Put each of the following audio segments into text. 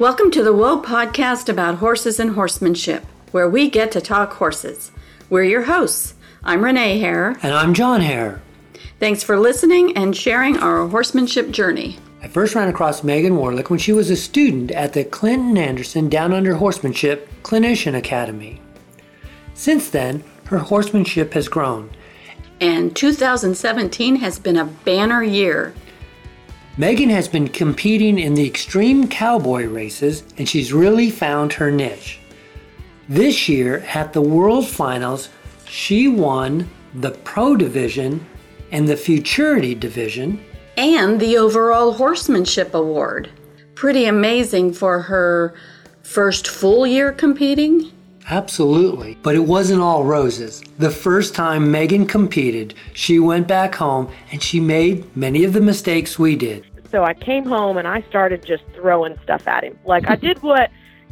Welcome to the Whoa podcast about horses and horsemanship, where we get to talk horses. We're your hosts. I'm Renee Hare. And I'm John Hare. Thanks for listening and sharing our horsemanship journey. I first ran across Megan Warlick when she was a student at the Clinton Anderson Down Under Horsemanship Clinician Academy. Since then, her horsemanship has grown. And 2017 has been a banner year. Megan has been competing in the extreme cowboy races and she's really found her niche. This year at the World Finals, she won the Pro Division and the Futurity Division and the overall horsemanship award. Pretty amazing for her first full year competing. Absolutely. But it wasn't all roses. The first time Megan competed, she went back home and she made many of the mistakes we did. So I came home and I started just throwing stuff at him. Like I did what,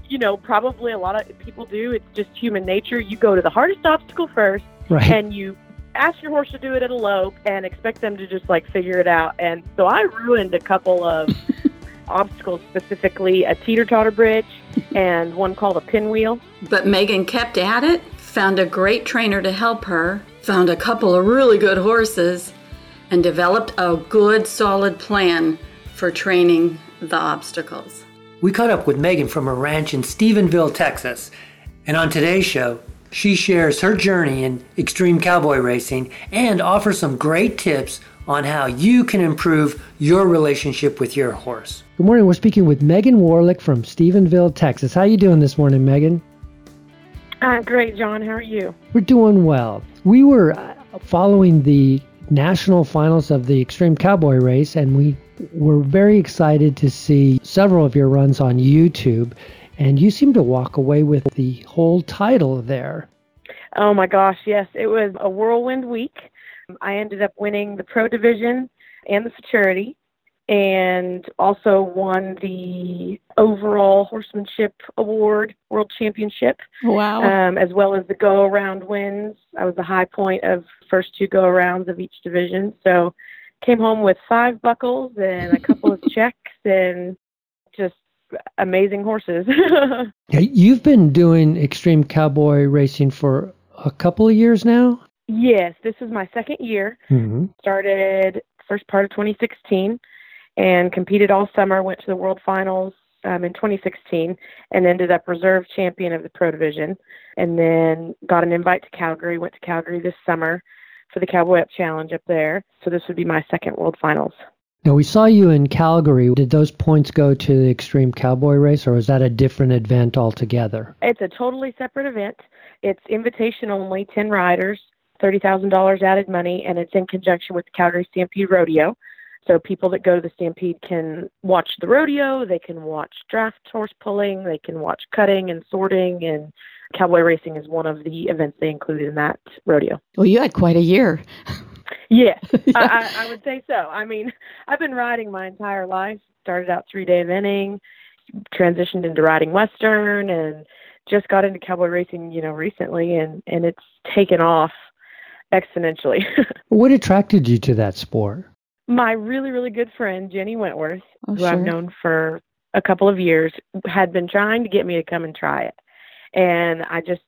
you know, probably a lot of people do. It's just human nature. You go to the hardest obstacle first Right. and you ask your horse to do it at a lope and expect them to just like figure it out. And so I ruined a couple of obstacles, specifically a teeter totter bridge and one called a pinwheel. But Megan kept at it, found a great trainer to help her, found a couple of really good horses, and developed a good, solid plan for training the obstacles. We caught up with Megan from her ranch in Stephenville, Texas. And on today's show, she shares her journey in extreme cowboy racing and offers some great tips on how you can improve your relationship with your horse. Good morning. We're speaking with Megan Warlick from Stephenville, Texas. How are you doing this morning, Megan? Uh, great, John. How are you? We're doing well. We were uh, following the national finals of the Extreme Cowboy Race, and we were very excited to see several of your runs on YouTube. And you seem to walk away with the whole title there. Oh my gosh, yes. It was a whirlwind week. I ended up winning the pro division and the futurity and also won the overall horsemanship award world championship Wow. um, as well as the go around wins i was the high point of first two go arounds of each division so came home with five buckles and a couple of checks and just amazing horses you've been doing extreme cowboy racing for a couple of years now. yes this is my second year Mm-hmm. started first part of 2016 and competed all summer went to the world finals um, in 2016 and ended up reserve champion of the pro division and then got an invite to calgary went to calgary this summer for the cowboy up challenge up there so this would be my second world finals Now we saw you in Calgary. Did those points go to the extreme cowboy race, or was that a different event altogether? it's a totally separate event it's invitation only 10 riders $30000 added money and it's in conjunction with the calgary stampede rodeo So people that go to the Stampede can watch the rodeo, they can watch draft horse pulling, they can watch cutting and sorting, and cowboy racing is one of the events they included in that rodeo. Well, you had quite a year. Yes, I, I, I would say so. I mean, I've been riding my entire life. Started out three day eventing, transitioned into riding Western, and just got into cowboy racing, you know, recently, and and it's taken off exponentially. What attracted you to that sport? My really really good friend Jenny Wentworth, Oh, who I've known for a couple of years, had been trying to get me to come and try it, and I just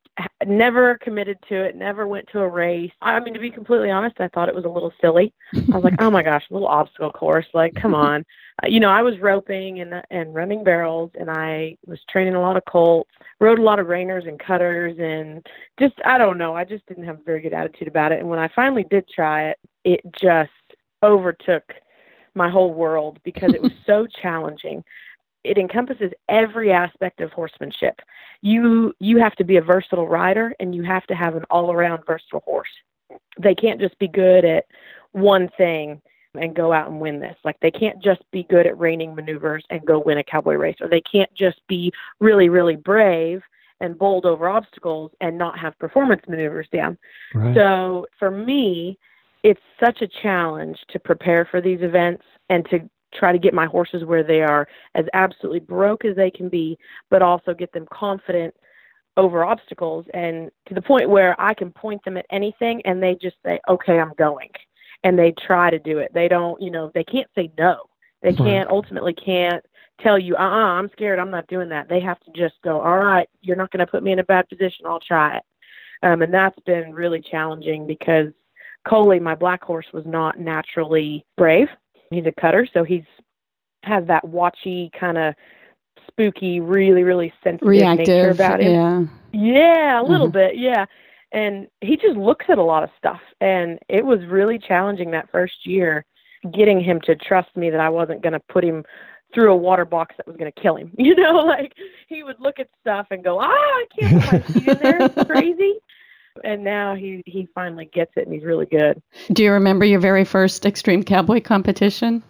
never committed to it. Never went to a race. I mean, to be completely honest, I thought it was a little silly. I was like, oh my gosh, a little obstacle course. Like, come on. Uh, you know, I was roping and and running barrels, and I was training a lot of colts, rode a lot of reiners and cutters, and just I don't know. I just didn't have a very good attitude about it. And when I finally did try it, it just overtook my whole world because it was so challenging. It encompasses every aspect of horsemanship. You you have to be a versatile rider and you have to have an all-around versatile horse. They can't just be good at one thing and go out and win this. Like they can't just be good at reining maneuvers and go win a cowboy race or they can't just be really really brave and bold over obstacles and not have performance maneuvers down. Right. So for me, it's such a challenge to prepare for these events and to try to get my horses where they are as absolutely broke as they can be, but also get them confident over obstacles and to the point where I can point them at anything and they just say, okay, I'm going. And they try to do it. They don't, you know, they can't say no. They can't, ultimately can't tell you, uh uh-uh, I'm scared, I'm not doing that. They have to just go, all right, you're not going to put me in a bad position, I'll try it. Um, and that's been really challenging because Coley, my black horse, was not naturally brave. He's a cutter, so he's has that watchy kind of spooky, really, really sensitive Reactive, nature about him. Yeah. Yeah, a little Mhm. bit, yeah. And he just looks at a lot of stuff. And it was really challenging that first year getting him to trust me that I wasn't going to put him through a water box that was going to kill him. You know, like he would look at stuff and go, ah, I can't put my feet in there. It's crazy. And now he, he finally gets it and he's really good. Do you remember your very first extreme cowboy competition?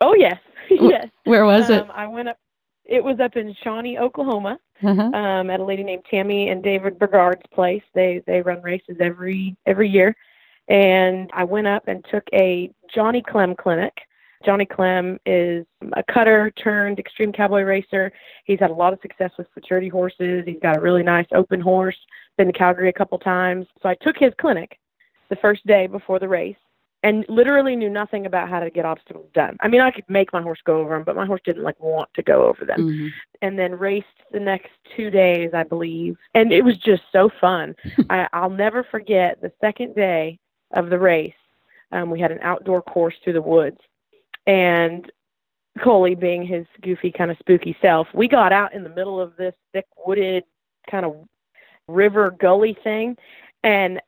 Oh, yes. yes. Where was it? Um, I went up, it was up in Shawnee, Oklahoma. Uh-huh. um, at a lady named Tammy and David Bergard's place. They they run races every every year, and I went up and took a Johnny Clem clinic. Johnny Clem is a cutter turned extreme cowboy racer. He's had a lot of success with futurity horses. He's got a really nice open horse. Been to Calgary a couple times. So I took his clinic the first day before the race and literally knew nothing about how to get obstacles done. I mean, I could make my horse go over them, but my horse didn't like want to go over them Mhm. and then raced the next two days, I believe. And it was just so fun. I, I'll never forget the second day of the race. Um, we had an outdoor course through the woods, and Coley, being his goofy, kind of spooky self, we got out in the middle of this thick wooded kind of river gully thing, and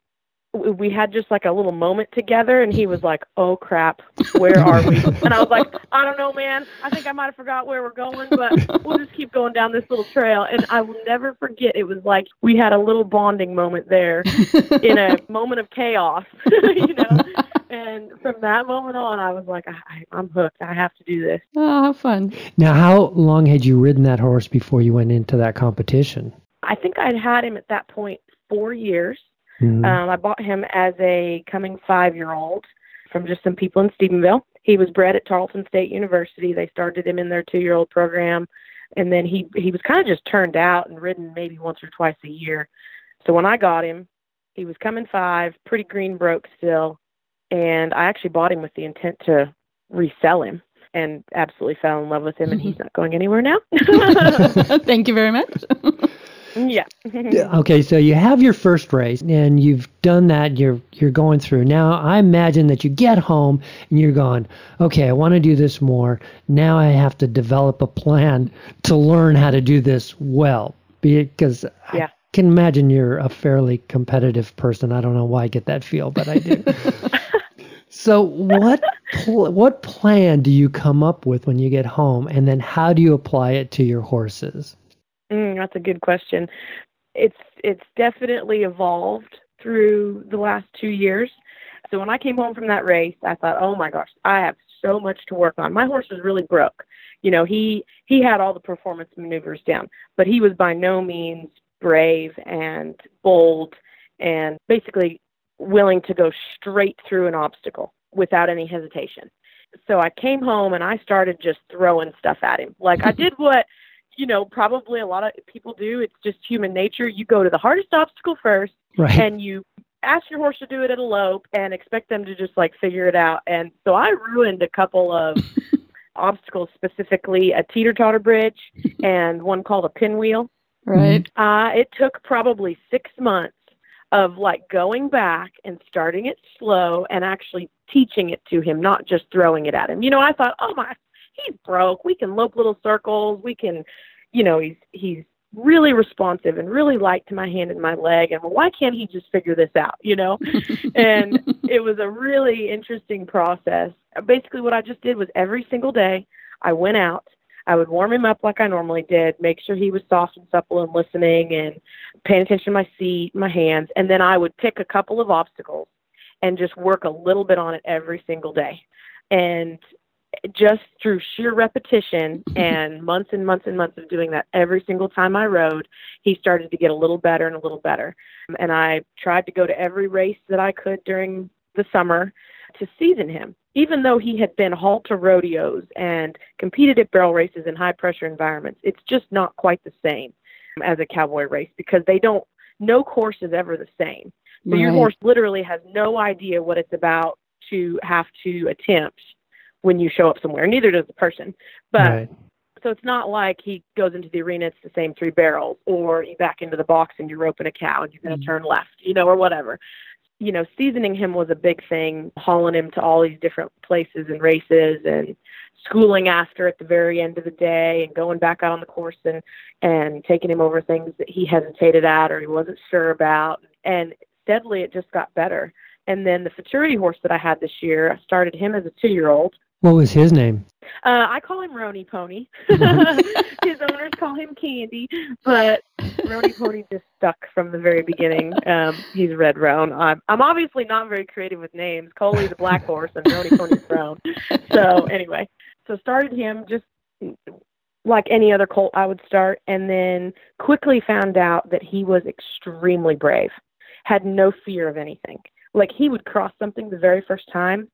we had just like a little moment together and he was like oh crap where are we? And i was like i don't know man. I think i might have forgot where we're going but we'll just keep going down this little trail. And i will never forget it was like we had a little bonding moment there in a moment of chaos you know? And from that moment on i was like I, I- i'm hooked. I have to do this. Oh, how fun. Now, how long had you ridden that horse before you went into that competition? I think i'd had him at that point four years Mhm. Um, I bought him as a coming five year old from just some people in Stephenville. He was bred at Tarleton State University. They started him in their two year old program. And then he he was kind of just turned out and ridden maybe once or twice a year. So when I got him, he was coming five, pretty green broke still. And I actually bought him with the intent to resell him and absolutely fell in love with him and he's not going anywhere now. Thank you very much. Yeah. Yeah, Okay, so you have your first race and you've done that. You're you're going through. Now, I imagine that you get home and you're going, okay, I want to do this more. Now I have to develop a plan to learn how to do this well. Because Yeah. I can imagine you're a fairly competitive person. I don't know why I get that feel, but I do. so, what pl- what plan do you come up with when you get home, and then how do you apply it to your horses? Mm, that's a good question. It's it's definitely evolved through the last two years. So when I came home from that race, I thought, oh my gosh, I have so much to work on. My horse was really broke. You know, he he had all the performance maneuvers down, but he was by no means brave and bold and basically willing to go straight through an obstacle without any hesitation. So I came home and I started just throwing stuff at him. Like I did what you know, probably a lot of people do. It's just human nature. You go to the hardest obstacle first Right. and you ask your horse to do it at a lope and expect them to just like figure it out. And so I ruined a couple of obstacles, specifically a teeter totter bridge and one called a pinwheel. Right. Uh, it took probably six months of like going back and starting it slow and actually teaching it to him, not just throwing it at him. You know, I thought, oh my, he's broke. We can lope little circles. We can, you know, he's he's really responsive and really light to my hand and my leg. And well, why can't he just figure this out? You know, and it was a really interesting process. Basically, what I just did was every single day I went out. I would warm him up like I normally did, make sure he was soft and supple and listening and paying attention to my seat, my hands, and then I would pick a couple of obstacles and just work a little bit on it every single day. And just through sheer repetition and months and months and months of doing that every single time I rode, he started to get a little better and a little better. And I tried to go to every race that I could during the summer to season him. Even though he had been hauled to rodeos and competed at barrel races in high pressure environments, it's just not quite the same as a cowboy race because they don't, no course is ever the same. So your horse literally has no idea what it's about to have to attempt when you show up somewhere. Neither does the person. But right. So it's not like he goes into the arena, it's the same three barrels, or you back into the box and you're roping a cow and you're going to mm-hmm. turn left, you know, or whatever. You know, seasoning him was a big thing, hauling him to all these different places and races and schooling after at the very end of the day and going back out on the course and and taking him over things that he hesitated at or he wasn't sure about and steadily it just got better and then the futurity horse that i had this year i started him as a two year old what was his name uh, I call him Rony Pony. his owners call him Candy, but Rony Pony just stuck from the very beginning. Um, he's Red Roan. I'm, I'm obviously not very creative with names. Coley the black horse and Rony Pony's brown. So anyway, so started him just like any other colt I would start, and then quickly found out that he was extremely brave, had no fear of anything. Like he would cross something the very first time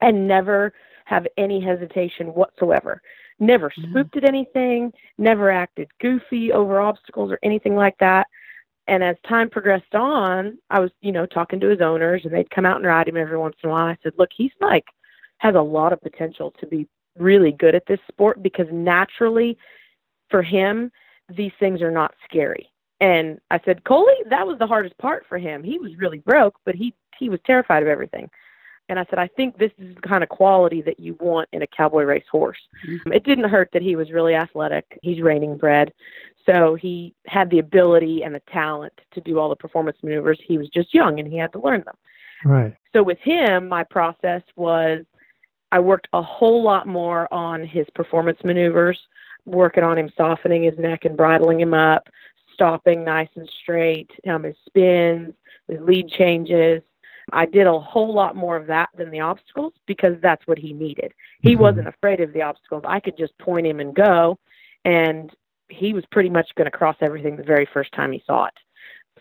and never have any hesitation whatsoever. Never mm-hmm. spooked at anything, never acted goofy over obstacles or anything like that. And as time progressed on, I was, you know, talking to his owners and they'd come out and ride him every once in a while. I said, look, he's like, has a lot of potential to be really good at this sport because naturally for him, these things are not scary. And I said, Coley, that was the hardest part for him. He was really broke, but he he was terrified of everything. And I said, I think this is the kind of quality that you want in a cowboy race horse. Mm-hmm. It didn't hurt that he was really athletic. He's reining bred. So he had the ability and the talent to do all the performance maneuvers. He was just young and he had to learn them. Right. So with him, my process was I worked a whole lot more on his performance maneuvers, working on him softening his neck and bridling him up, stopping nice and straight, um, his spins, his lead changes. I did a whole lot more of that than the obstacles because that's what he needed. He mm-hmm. wasn't afraid of the obstacles. I could just point him and go, and he was pretty much going to cross everything the very first time he saw it.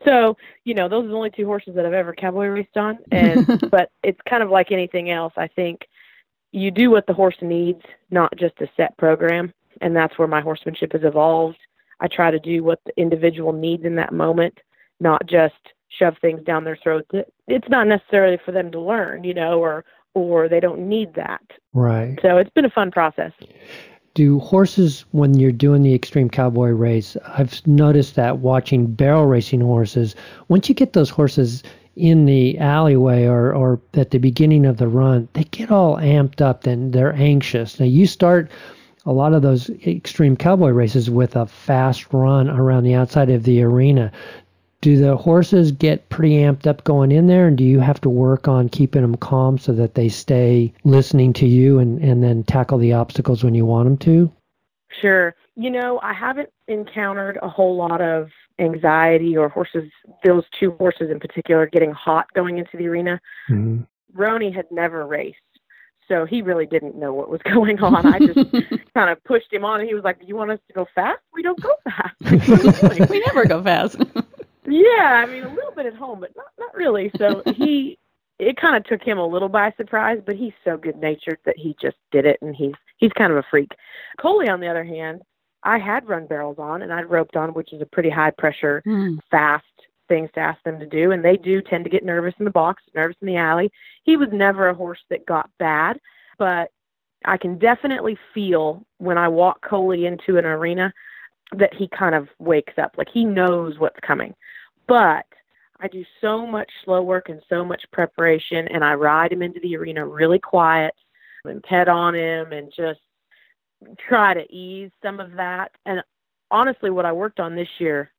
So, you know, those are the only two horses that I've ever cowboy raced on. And but it's kind of like anything else. I think you do what the horse needs, not just a set program. And that's where my horsemanship has evolved. I try to do what the individual needs in that moment, not just shove things down their throat. It's not necessarily for them to learn, you know, or or they don't need that. Right. So it's been a fun process. Do horses, when you're doing the extreme cowboy race, I've noticed that watching barrel racing horses, once you get those horses in the alleyway or, or at the beginning of the run, they get all amped up and they're anxious. Now, you start a lot of those extreme cowboy races with a fast run around the outside of the arena. Do the horses get pretty amped up going in there, and do you have to work on keeping them calm so that they stay listening to you and, and then tackle the obstacles when you want them to? Sure. You know, I haven't encountered a whole lot of anxiety or horses, those two horses in particular, getting hot going into the arena. Mm-hmm. Rony had never raced. So he really didn't know what was going on. I just kind of pushed him on, and he was like, "Do you want us to go fast? We don't go fast. we never go fast." Yeah, I mean a little bit at home, but not not really. So he, it kind of took him a little by surprise, but he's so good natured that he just did it, and he's he's kind of a freak. Coley, on the other hand, I had run barrels on and I'd roped on, which is a pretty high pressure, mm. fast things to ask them to do. And they do tend to get nervous in the box, nervous in the alley. He was never a horse that got bad, but I can definitely feel when I walk Coley into an arena that he kind of wakes up. Like he knows what's coming. But I do so much slow work and so much preparation, and I ride him into the arena really quiet and pet on him and just try to ease some of that. And honestly, what I worked on this year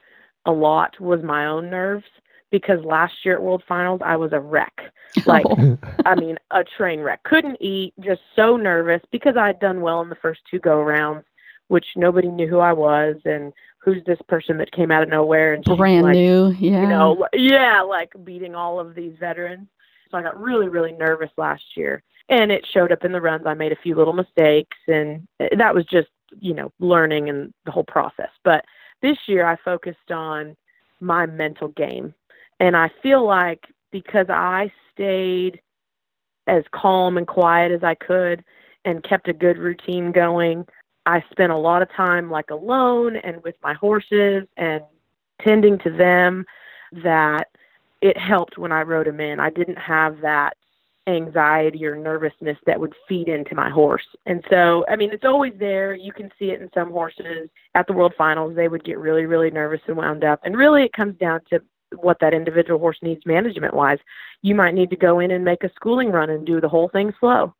a lot was my own nerves because last year at World Finals I was a wreck. Like oh. I mean, a train wreck. Couldn't eat, just so nervous because I had done well in the first two go rounds, which nobody knew who I was and who's this person that came out of nowhere and brand like, new, yeah. You know, yeah, like beating all of these veterans. So I got really, really nervous last year and it showed up in the runs. I made a few little mistakes, and that was just you know learning and the whole process. But this year, I focused on my mental game, and I feel like because I stayed as calm and quiet as I could and kept a good routine going, I spent a lot of time like alone and with my horses and tending to them that it helped when I rode them in. I didn't have that anxiety or nervousness that would feed into my horse. And so, I mean, it's always there. You can see it in some horses at the World Finals. They would get really, really nervous and wound up. And really, it comes down to what that individual horse needs management wise. You might need to go in and make a schooling run and do the whole thing slow.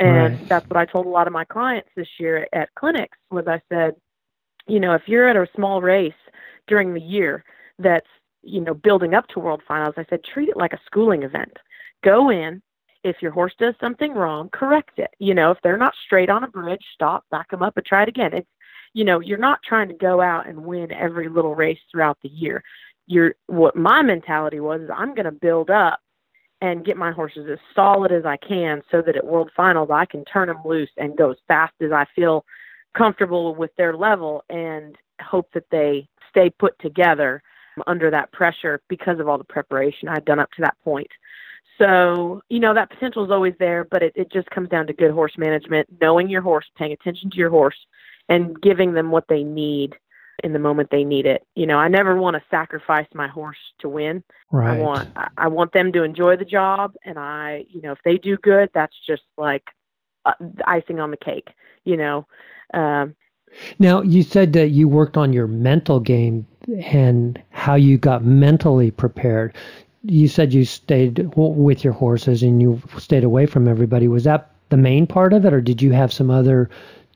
And right. that's what I told a lot of my clients this year at at clinics was I said, you know, if you're at a small race during the year that's, you know, building up to world finals, I said treat it like a schooling event. Go in, if your horse does something wrong, correct it. You know, if they're not straight on a bridge, stop, back them up, and try it again. It's, you know, you're not trying to go out and win every little race throughout the year. You're what my mentality was is I'm going to build up and get my horses as solid as I can so that at World Finals I can turn them loose and go as fast as I feel comfortable with their level and hope that they stay put together under that pressure because of all the preparation I'd done up to that point. So, you know, that potential is always there, but it, it just comes down to good horse management, knowing your horse, paying attention to your horse, and giving them what they need in the moment they need it. You know, I never want to sacrifice my horse to win. Right. I want I want them to enjoy the job and I, you know, if they do good, that's just like uh, icing on the cake, you know. Um now, you said that you worked on your mental game and how you got mentally prepared you said you stayed with your horses and you stayed away from everybody. Was that the main part of it, or did you have some other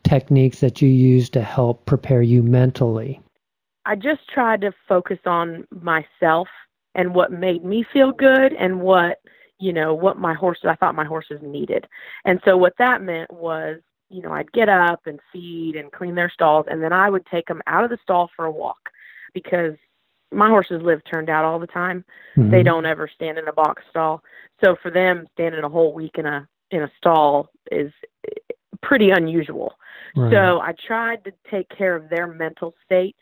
techniques that you use to help prepare you mentally? I just tried to focus on myself and what made me feel good and what you know what my horses I thought my horses needed. And so what that meant was you know I'd get up and feed and clean their stalls and then I would take them out of the stall for a walk because my horses live turned out all the time. Mm-hmm. They don't ever stand in a box stall. So for them, standing a whole week in a in a stall is pretty unusual. Right. So I tried to take care of their mental state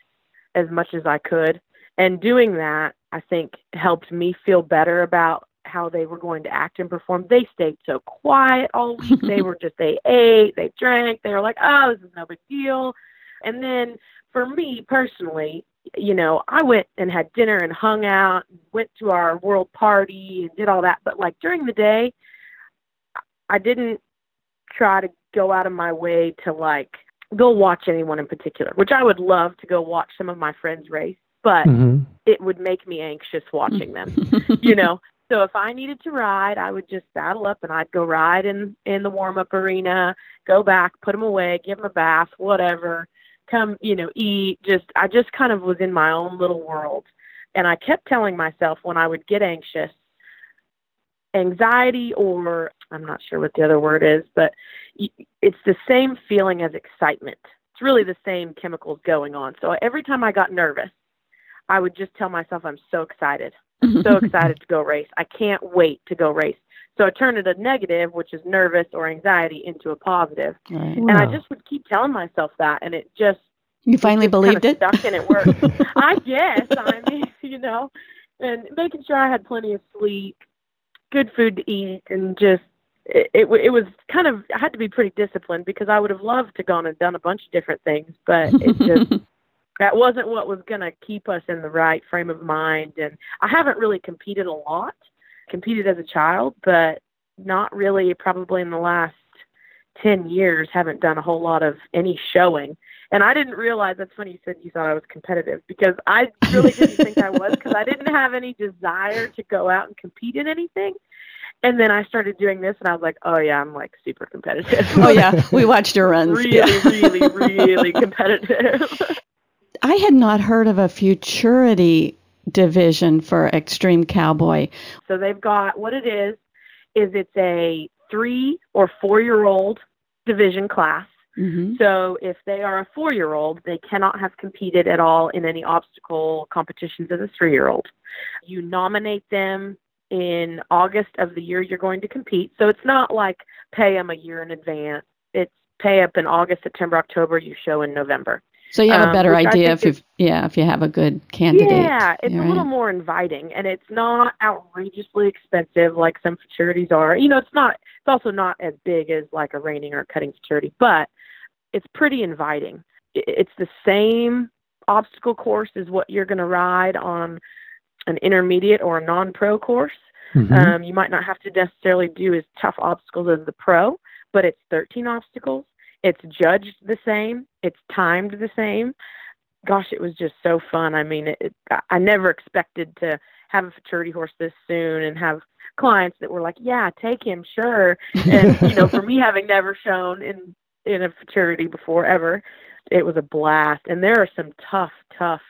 as much as I could, and doing that, I think helped me feel better about how they were going to act and perform. They stayed so quiet all week. they were just they ate, they drank. They were like, "Oh, this is no big deal." And then for me personally, you know, I went and had dinner and hung out, and went to our world party and did all that. But like during the day, I didn't try to go out of my way to like go watch anyone in particular, which I would love to go watch some of my friends race, but mm-hmm. it would make me anxious watching them, you know. So if I needed to ride, I would just saddle up and I'd go ride in in the warm up arena, go back, put them away, give them a bath, whatever come, you know, eat. Just I just kind of was in my own little world. And I kept telling myself when I would get anxious, anxiety or I'm not sure what the other word is, but it's the same feeling as excitement. It's really the same chemicals going on. So every time I got nervous, I would just tell myself I'm so excited. I'm so excited to go race. I can't wait to go race. So I turned it a negative, which is nervous or anxiety, into a positive. Right. And I just would keep telling myself that, and it just you finally believed it. Stuck and it worked. I guess. I mean, you know, and making sure I had plenty of sleep, good food to eat, and just it, it, it was kind of I had to be pretty disciplined because I would have loved to gone and done a bunch of different things, but it just that wasn't what was going to keep us in the right frame of mind. And I haven't really competed a lot competed as a child, but not really probably in the last 10 years haven't done a whole lot of any showing. And I didn't realize that's funny you said you thought I was competitive because I really didn't think I was because I didn't have any desire to go out and compete in anything. And then I started doing this and I was like, oh yeah, I'm like super competitive. oh yeah, we watched your runs. really, yeah. really, really competitive. I had not heard of a futurity division for Extreme Cowboy. So they've got what it is is it's a three or four year old division class. Mm-hmm. So if they are a four year old, they cannot have competed at all in any obstacle competitions as a three year old. You nominate them in August of the year you're going to compete. So it's not like pay them a year in advance. It's pay up in August, September, October, you show in November. So you have a um, better um, idea if you yeah if you have a good candidate. Yeah, it's right. a little more inviting, and it's not outrageously expensive like some futurities are. You know, it's not. It's also not as big as like a reining or a cutting futurity, but it's pretty inviting. It's the same obstacle course as what you're going to ride on an intermediate or a non-pro course. Mm-hmm. Um, you might not have to necessarily do as tough obstacles as the pro, but it's 13 obstacles. It's judged the same. It's timed the same. Gosh, it was just so fun. I mean, it, it, I never expected to have a futurity horse this soon and have clients that were like, "Yeah, take him, sure." And you know, for me having never shown in in a futurity before ever, it was a blast. And there are some tough, tough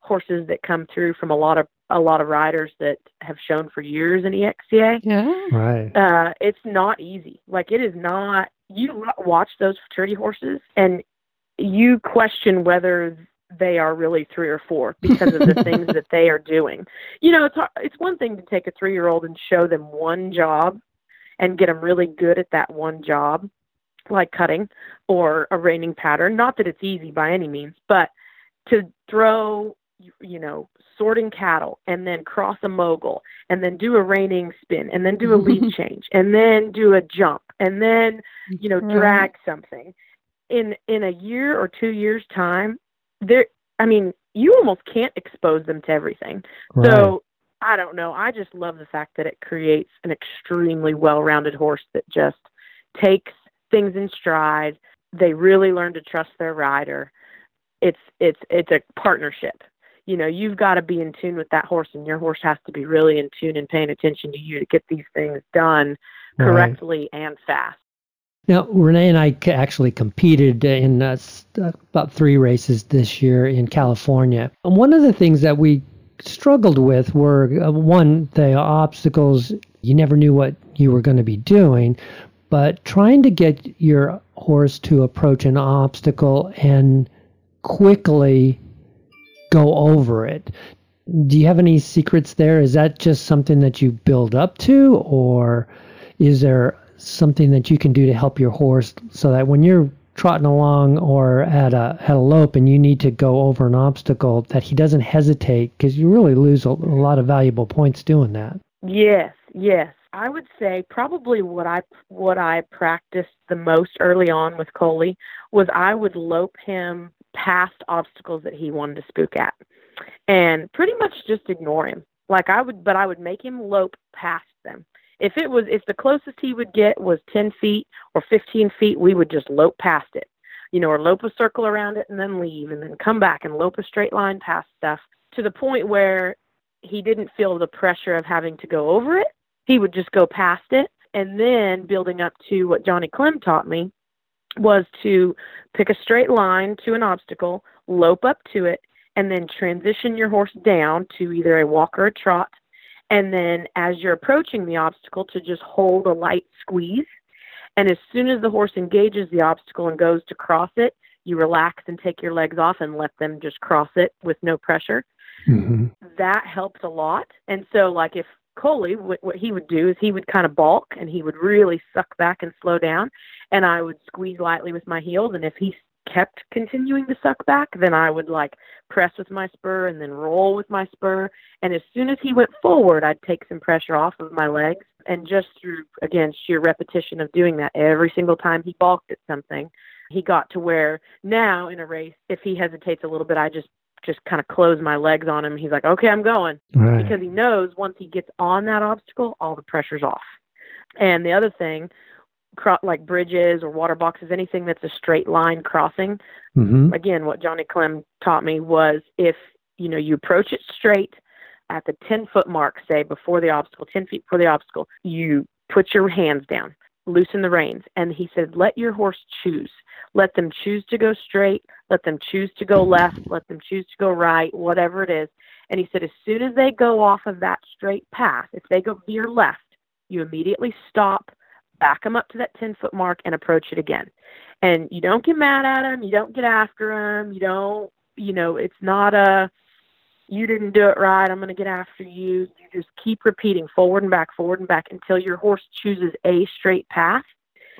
horses that come through from a lot of a lot of riders that have shown for years in EXCA. Yeah. Right. Uh, it's not easy. Like it is not. You watch those futurity horses and you question whether they are really three or four because of the things that they are doing. You know, it's it's one thing to take a three year old and show them one job and get them really good at that one job, like cutting or a reining pattern. Not that it's easy by any means, but to throw, you know, sorting cattle and then cross a mogul and then do a reining spin and then do a lead change and then do a jump and then, you know, drag something. In in a year or two years time, there I mean, you almost can't expose them to everything. Right. So I don't know. I just love the fact that it creates an extremely well-rounded horse that just takes things in stride. They really learn to trust their rider. It's it's it's a partnership. You know, you've got to be in tune with that horse, and your horse has to be really in tune and paying attention to you to get these things done correctly right. and fast. Now, Renee and I actually competed in uh, about three races this year in California. And one of the things that we struggled with were uh, one, the obstacles, you never knew what you were going to be doing, but trying to get your horse to approach an obstacle and quickly go over it. Do you have any secrets there? Is that just something that you build up to, or is there something that you can do to help your horse so that when you're trotting along or at a at a lope and you need to go over an obstacle that he doesn't hesitate because you really lose a, a lot of valuable points doing that. Yes, yes. I would say probably what I what I practiced the most early on with Coley was I would lope him past obstacles that he wanted to spook at, and pretty much just ignore him. Like I would, but I would make him lope past them. If it was, if the closest he would get was 10 feet or 15 feet, we would just lope past it, you know, or lope a circle around it and then leave and then come back and lope a straight line past stuff to the point where he didn't feel the pressure of having to go over it. He would just go past it. And then building up to what Johnny Clem taught me was to pick a straight line to an obstacle, lope up to it, and then transition your horse down to either a walk or a trot and then as you're approaching the obstacle, to just hold a light squeeze. And as soon as the horse engages the obstacle and goes to cross it, you relax and take your legs off and let them just cross it with no pressure. Mm-hmm. That helped a lot. And so, like, if Coley, what, what he would do is he would kind of balk and he would really suck back and slow down. And I would squeeze lightly with my heels. And if he kept continuing to suck back, then I would like press with my spur and then roll with my spur. And as soon as he went forward, I'd take some pressure off of my legs. And just through, again, sheer repetition of doing that every single time he balked at something, he got to where now in a race, if he hesitates a little bit, I just just kind of close my legs on him. He's like, okay, I'm going. Right. Because he knows once he gets on that obstacle, all the pressure's off. And the other thing cro- like bridges or water boxes, anything that's a straight line crossing. Mm-hmm. Again, what Johnny Clem taught me was if you know you approach it straight at the 10 foot mark, say before the obstacle, 10 feet before the obstacle, you put your hands down, loosen the reins, and he said, let your horse choose. Let them choose to go straight. Let them choose to go left. Let them choose to go right, whatever it is. And he said, as soon as they go off of that straight path, if they go veer left, you immediately stop, back them up to that 10 foot mark and approach it again. And you don't get mad at them. You don't get after them. You don't, you know, it's not a, you didn't do it right. I'm going to get after you. You just keep repeating forward and back, forward and back until your horse chooses a straight path.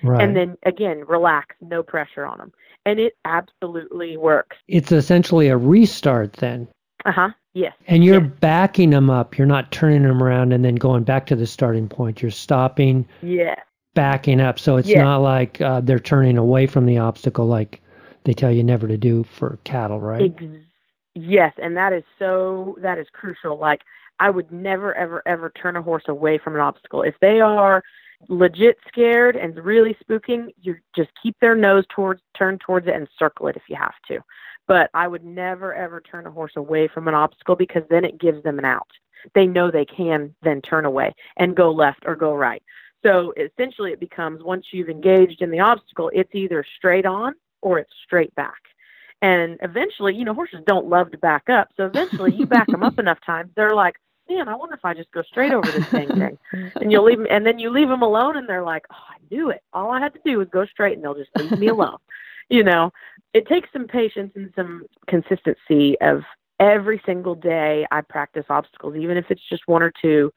Right. And then again, relax, no pressure on them. And it absolutely works. It's essentially a restart then. Uh huh. Yes. And you're yes. backing them up. You're not turning them around and then going back to the starting point. You're stopping. Yeah backing up. So it's not like uh, they're turning away from the obstacle like they tell you never to do for cattle, right? Ex- yes, and that is so that is crucial. Like I would never, ever, ever turn a horse away from an obstacle. If they are legit scared and really spooking, you just keep their nose towards, turn towards it and circle it if you have to. But I would never, ever turn a horse away from an obstacle because then it gives them an out. They know they can then turn away and go left or go right. So essentially, it becomes once you've engaged in the obstacle, it's either straight on or it's straight back. And eventually, you know, horses don't love to back up. So eventually, you back them up enough times, they're like, man, I wonder if I just go straight over this thing thing. And you'll leave them, and then you leave them alone, and they're like, oh, I knew it. All I had to do was go straight, and they'll just leave me alone. You know, it takes some patience and some consistency of every single day I practice obstacles, even if it's just one or two.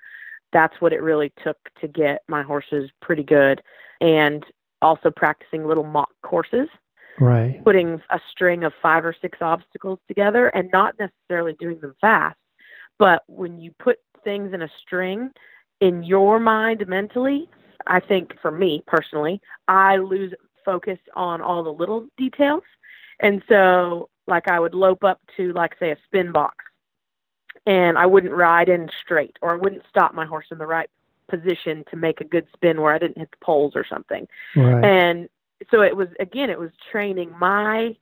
That's what it really took to get my horses pretty good. And also practicing little mock courses right. putting a string of five or six obstacles together and not necessarily doing them fast but when you put things in a string in your mind mentally i think for me personally i lose focus on all the little details. And so like i would lope up to like say a spin box and i wouldn't ride in straight or i wouldn't stop my horse in the right position to make a good spin where i didn't hit the poles or something. Right. and so it was again it was training my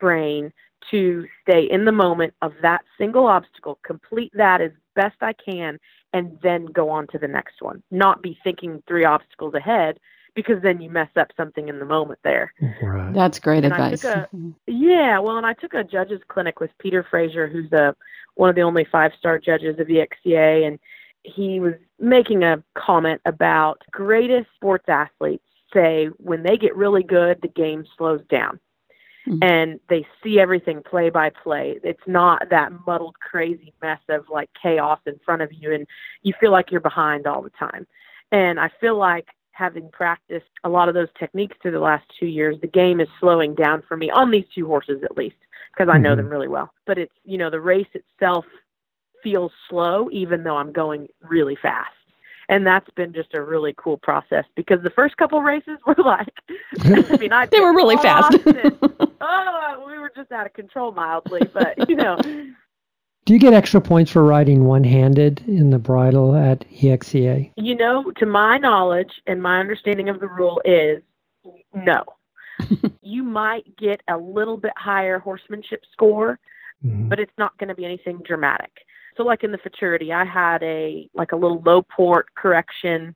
brain to stay in the moment of that single obstacle complete that as best i can and then go on to the next one. Not be thinking three obstacles ahead because then you mess up something in the moment there. Right. that's great and advice. a, mm-hmm. yeah well and i took a judges clinic with peter fraser who's a one of the only five star judges of the xca and he was making a comment about greatest sports athletes say when they get really good, the game slows down. Mm-hmm. And they see everything play by play. It's not that muddled, crazy mess of like chaos in front of you, and you feel like you're behind all the time. And I feel like having practiced a lot of those techniques through the last two years, the game is slowing down for me on these two horses at least, because I know mm-hmm. them really well. But it's, you know, the race itself feels slow, even though I'm going really fast and that's been just a really cool process because the first couple races were like, I mean, I they were really fast. oh, we were just out of control mildly, but you know. Do you get extra points for riding one-handed in the bridle at EXCA? You know, to my knowledge and my understanding of the rule is no. you might get a little bit higher horsemanship score, mm-hmm. but it's not going to be anything dramatic. So like in the futurity, I had a like a little low port correction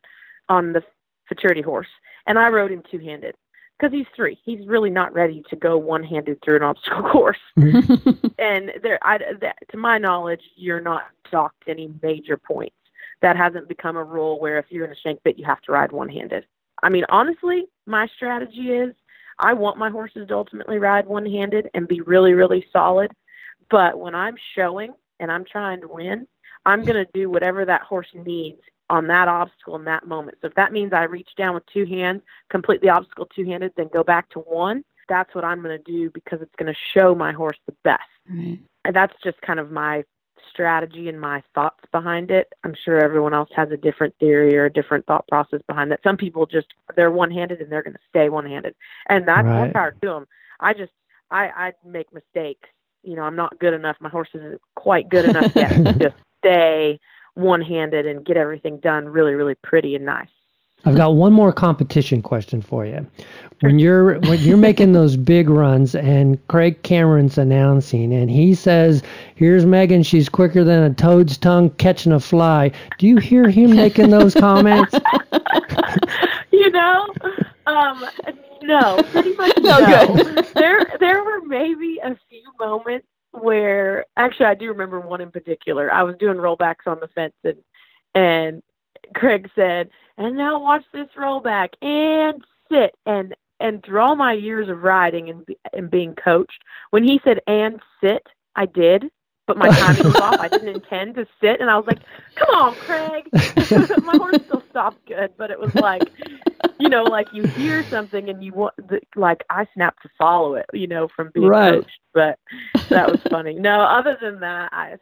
on the futurity horse, and I rode him two handed because he's three. He's really not ready to go one handed through an obstacle course. and there, I, that, to my knowledge, you're not docked any major points. That hasn't become a rule where if you're in a shank bit, you have to ride one handed. I mean, honestly, my strategy is I want my horses to ultimately ride one handed and be really, really solid. But when I'm showing and I'm trying to win, I'm going to do whatever that horse needs on that obstacle in that moment. So if that means I reach down with two hands, complete the obstacle two handed, then go back to one, that's what I'm going to do because it's going to show my horse the best. Right. And that's just kind of my strategy and my thoughts behind it. I'm sure everyone else has a different theory or a different thought process behind that. Some people just they're one handed and they're going to stay one handed, and that's right. more power to them. I just I I make mistakes you know, I'm not good enough. My horse isn't quite good enough yet to just stay one handed and get everything done really, really pretty and nice. I've got one more competition question for you. When you're when you're making those big runs and Craig Cameron's announcing and he says, "Here's Megan. She's quicker than a toad's tongue catching a fly." Do you hear him making those comments? you know, um, no, pretty much no. no. there, there were maybe a few moments where, actually, I do remember one in particular. I was doing rollbacks on the fence, and and Craig said, "And now watch this rollback and sit." And and through all my years of riding and and being coached, when he said "and sit," I did but my timing was off. I didn't intend to sit, and I was like, "Come on, Craig." my horse still stopped good, but it was like, you know, like you hear something and you want, like I snapped to follow it, you know, from being right. coached. But that was funny. No, other than that, I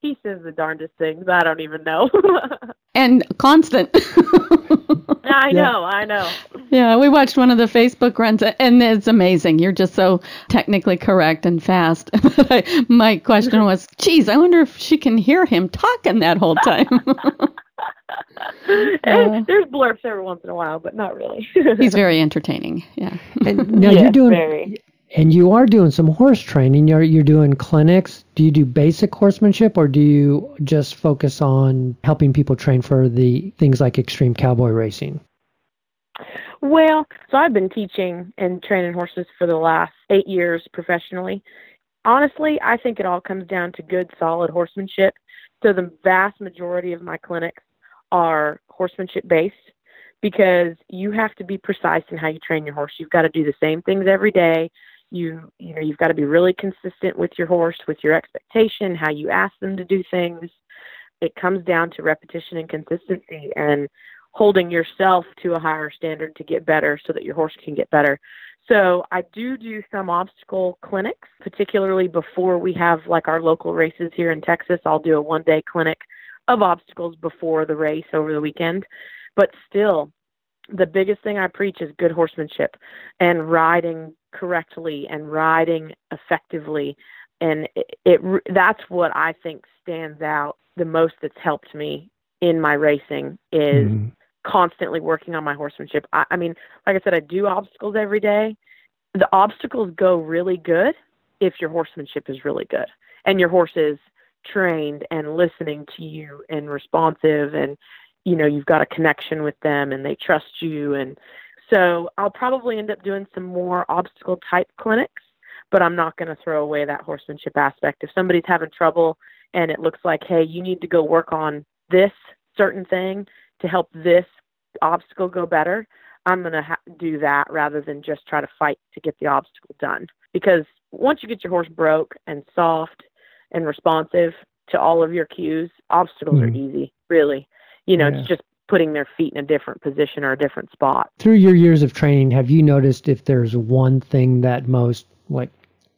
he says the darndest things. I don't even know. and constant. I know, I know. Yeah, we watched one of the Facebook runs, and it's amazing. You're just so technically correct and fast. But my question was, geez, I wonder if she can hear him talking that whole time. Uh, There's blurps every once in a while, but not really. he's very entertaining. Yeah. And now yes, you're doing, very. and you are doing some horse training. You're you're doing clinics. Do you do basic horsemanship, or do you just focus on helping people train for the things like extreme cowboy racing? Well, so I've been teaching and training horses for the last eight years professionally. Honestly, I think it all comes down to good, solid horsemanship. So the vast majority of my clinics are horsemanship based because you have to be precise in how you train your horse. You've got to do the same things every day. You you know, you've got to be really consistent with your horse, with your expectation, how you ask them to do things. It comes down to repetition and consistency and holding yourself to a higher standard to get better so that your horse can get better. So I do do some obstacle clinics, particularly before we have like our local races here in Texas. I'll do a one day clinic of obstacles before the race over the weekend. But still, the biggest thing I preach is good horsemanship and riding correctly and riding effectively. And it, it that's what I think stands out the most that's helped me in my racing is mm constantly working on my horsemanship. I, I mean, like I said, I do obstacles every day. The obstacles go really good if your horsemanship is really good and your horse is trained and listening to you and responsive and you know you've got a connection with them and they trust you. And so I'll probably end up doing some more obstacle type clinics but I'm not going to throw away that horsemanship aspect. If somebody's having trouble and it looks like hey you need to go work on this certain thing to help this obstacle go better I'm going to ha- do that rather than just try to fight to get the obstacle done. Because once you get your horse broke and soft and responsive to all of your cues, obstacles mm. are hmm. easy, really. You know, yeah. it's just putting their feet in a different position or a different spot. Through your years of training, have you noticed if there's one thing that most, like,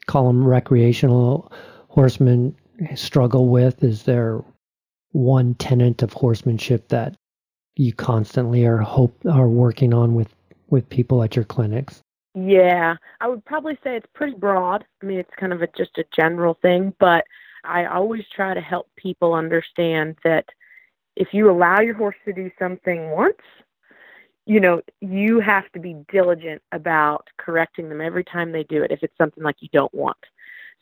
call them recreational horsemen struggle with? Is there one tenet of horsemanship that you constantly are hope are working on with with people at your clinics? Yeah, I would probably say it's pretty broad. I mean, it's kind of a, just a general thing, but I always try to help people understand that if you allow your horse to do something once, you know, you have to be diligent about correcting them every time they do it if it's something like you don't want.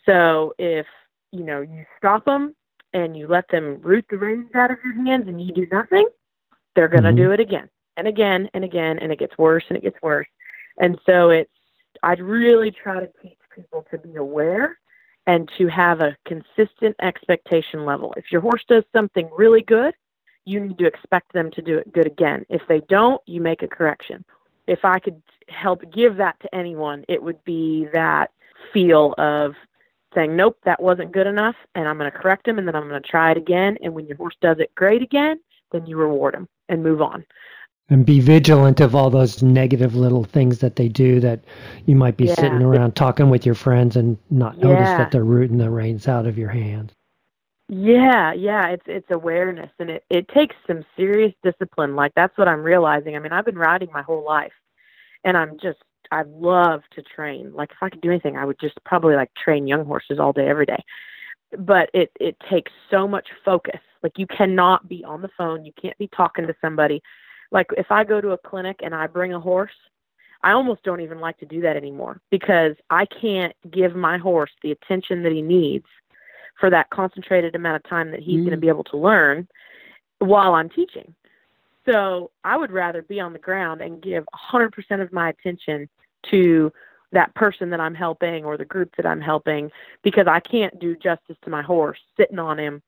So if, you know, you stop them and you let them root the reins out of your hands and you do nothing, they're going to mm-hmm. do it again and again and again and it gets worse and it gets worse. And so it's, I'd really try to teach people to be aware and to have a consistent expectation level. If your horse does something really good, you need to expect them to do it good again. If they don't, you make a correction. If I could help give that to anyone, it would be that feel of saying, nope, that wasn't good enough, and I'm going to correct them, and then I'm going to try it again. And when your horse does it great again, then you reward them and move on and be vigilant of all those negative little things that they do that you might be yeah. sitting around talking with your friends and not notice that they're rooting the reins out of your hand. Yeah, yeah, it's it's awareness and it it takes some serious discipline. Like that's what I'm realizing. I mean, I've been riding my whole life and I'm just I love to train. Like if I could do anything, I would just probably like train young horses all day every day. But it it takes so much focus. Like you cannot be on the phone, you can't be talking to somebody like if I go to a clinic and I bring a horse, I almost don't even like to do that anymore because I can't give my horse the attention that he needs for that concentrated amount of time that he's mm. going to be able to learn while I'm teaching. So I would rather be on the ground and give 100% of my attention to that person that I'm helping or the group that I'm helping because I can't do justice to my horse sitting on him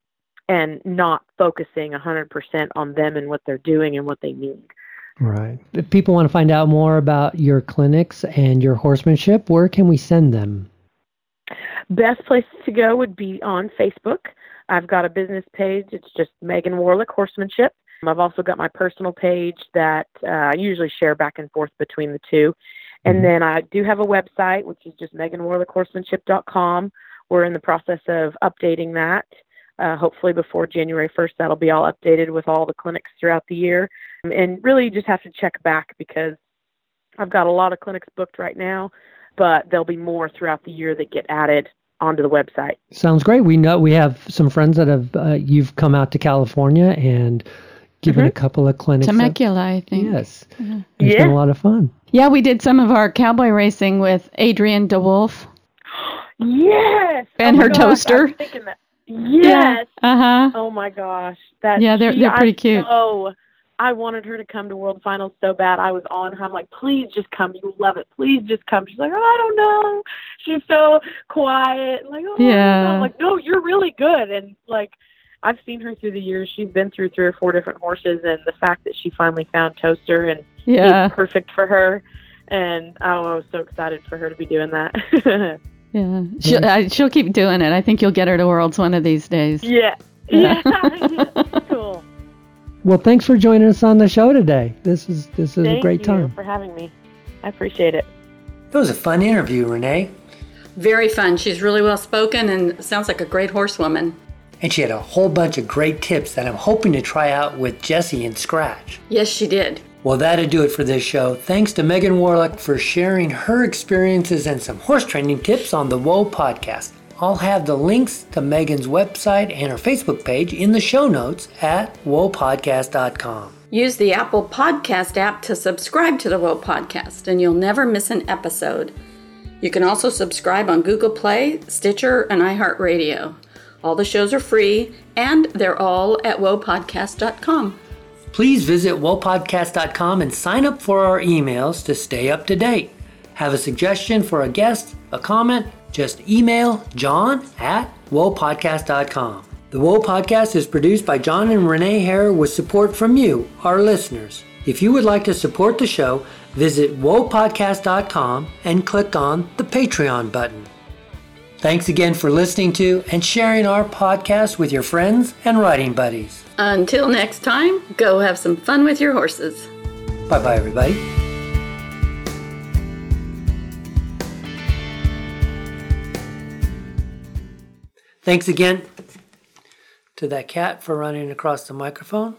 and not focusing 100% on them and what they're doing and what they need. Right. If people want to find out more about your clinics and your horsemanship, where can we send them? Best place to go would be on Facebook. I've got a business page. It's just Megan Warlick Horsemanship. I've also got my personal page that uh, I usually share back and forth between the two. And mm-hmm. then I do have a website, which is just meganwarlickhorsemanship.com. We're in the process of updating that Uh, hopefully before January 1st, that'll be all updated with all the clinics throughout the year. And really, you just have to check back because I've got a lot of clinics booked right now, but there'll be more throughout the year that get added onto the website. Sounds great. We know we have some friends that have uh, you've come out to California and given Mhm. a couple of clinics. up- Temecula, I think. Yes, it's been a lot of fun. Yeah, we did some of our cowboy racing with Adrian DeWolf. Yes. And Oh my her gosh, I was toaster. Thinking that. Yes. Uh huh. Oh my gosh. That Yeah, they're- she- they're pretty I cute. So I wanted her to come to World Finals so bad. I was on her. I'm like, please just come. You love it. Please just come. She's like, oh, I don't know. She's so quiet. Like, oh, I don't know. Yeah. I'm like, no, you're really good. And like, I've seen her through the years. She's been through three or four different horses, and the fact that she finally found Toaster and Yeah. perfect for her. And oh, I was so excited for her to be doing that. Yeah. She'll, I, she'll keep doing it. I think you'll get her to Worlds one of these days. yeah. Yeah. cool. Well, thanks for joining us on the show today. This is this is Thank a great you time. for having me. I appreciate it. It was a fun interview, Renee, Very fun. She's really well spoken and sounds like a great horsewoman. and she had a whole bunch of great tips that I'm hoping to try out with Jesse and Scratch. Yes, she did. Well, that'll do it for this show. Thanks to Megan Warlick for sharing her experiences and some horse training tips on the Whoa podcast. I'll have the links to Megan's website and her Facebook page in the show notes at whoapodcast.com. Use the Apple Podcast app to subscribe to the Whoa Podcast, and you'll never miss an episode. You can also subscribe on Google Play, Stitcher, and iHeartRadio. All the shows are free, and they're all at whoapodcast.com. Please visit whoapodcast.com and sign up for our emails to stay up to date. Have a suggestion for a guest, a comment, just email john at whoapodcast.com. The Whoa Podcast is produced by John and Renee Hare with support from you, our listeners. If you would like to support the show, visit whoapodcast.com and click on the Patreon button. Thanks again for listening to and sharing our podcast with your friends and riding buddies. Until next time, go have some fun with your horses. Bye bye, everybody. Thanks again to that cat for running across the microphone.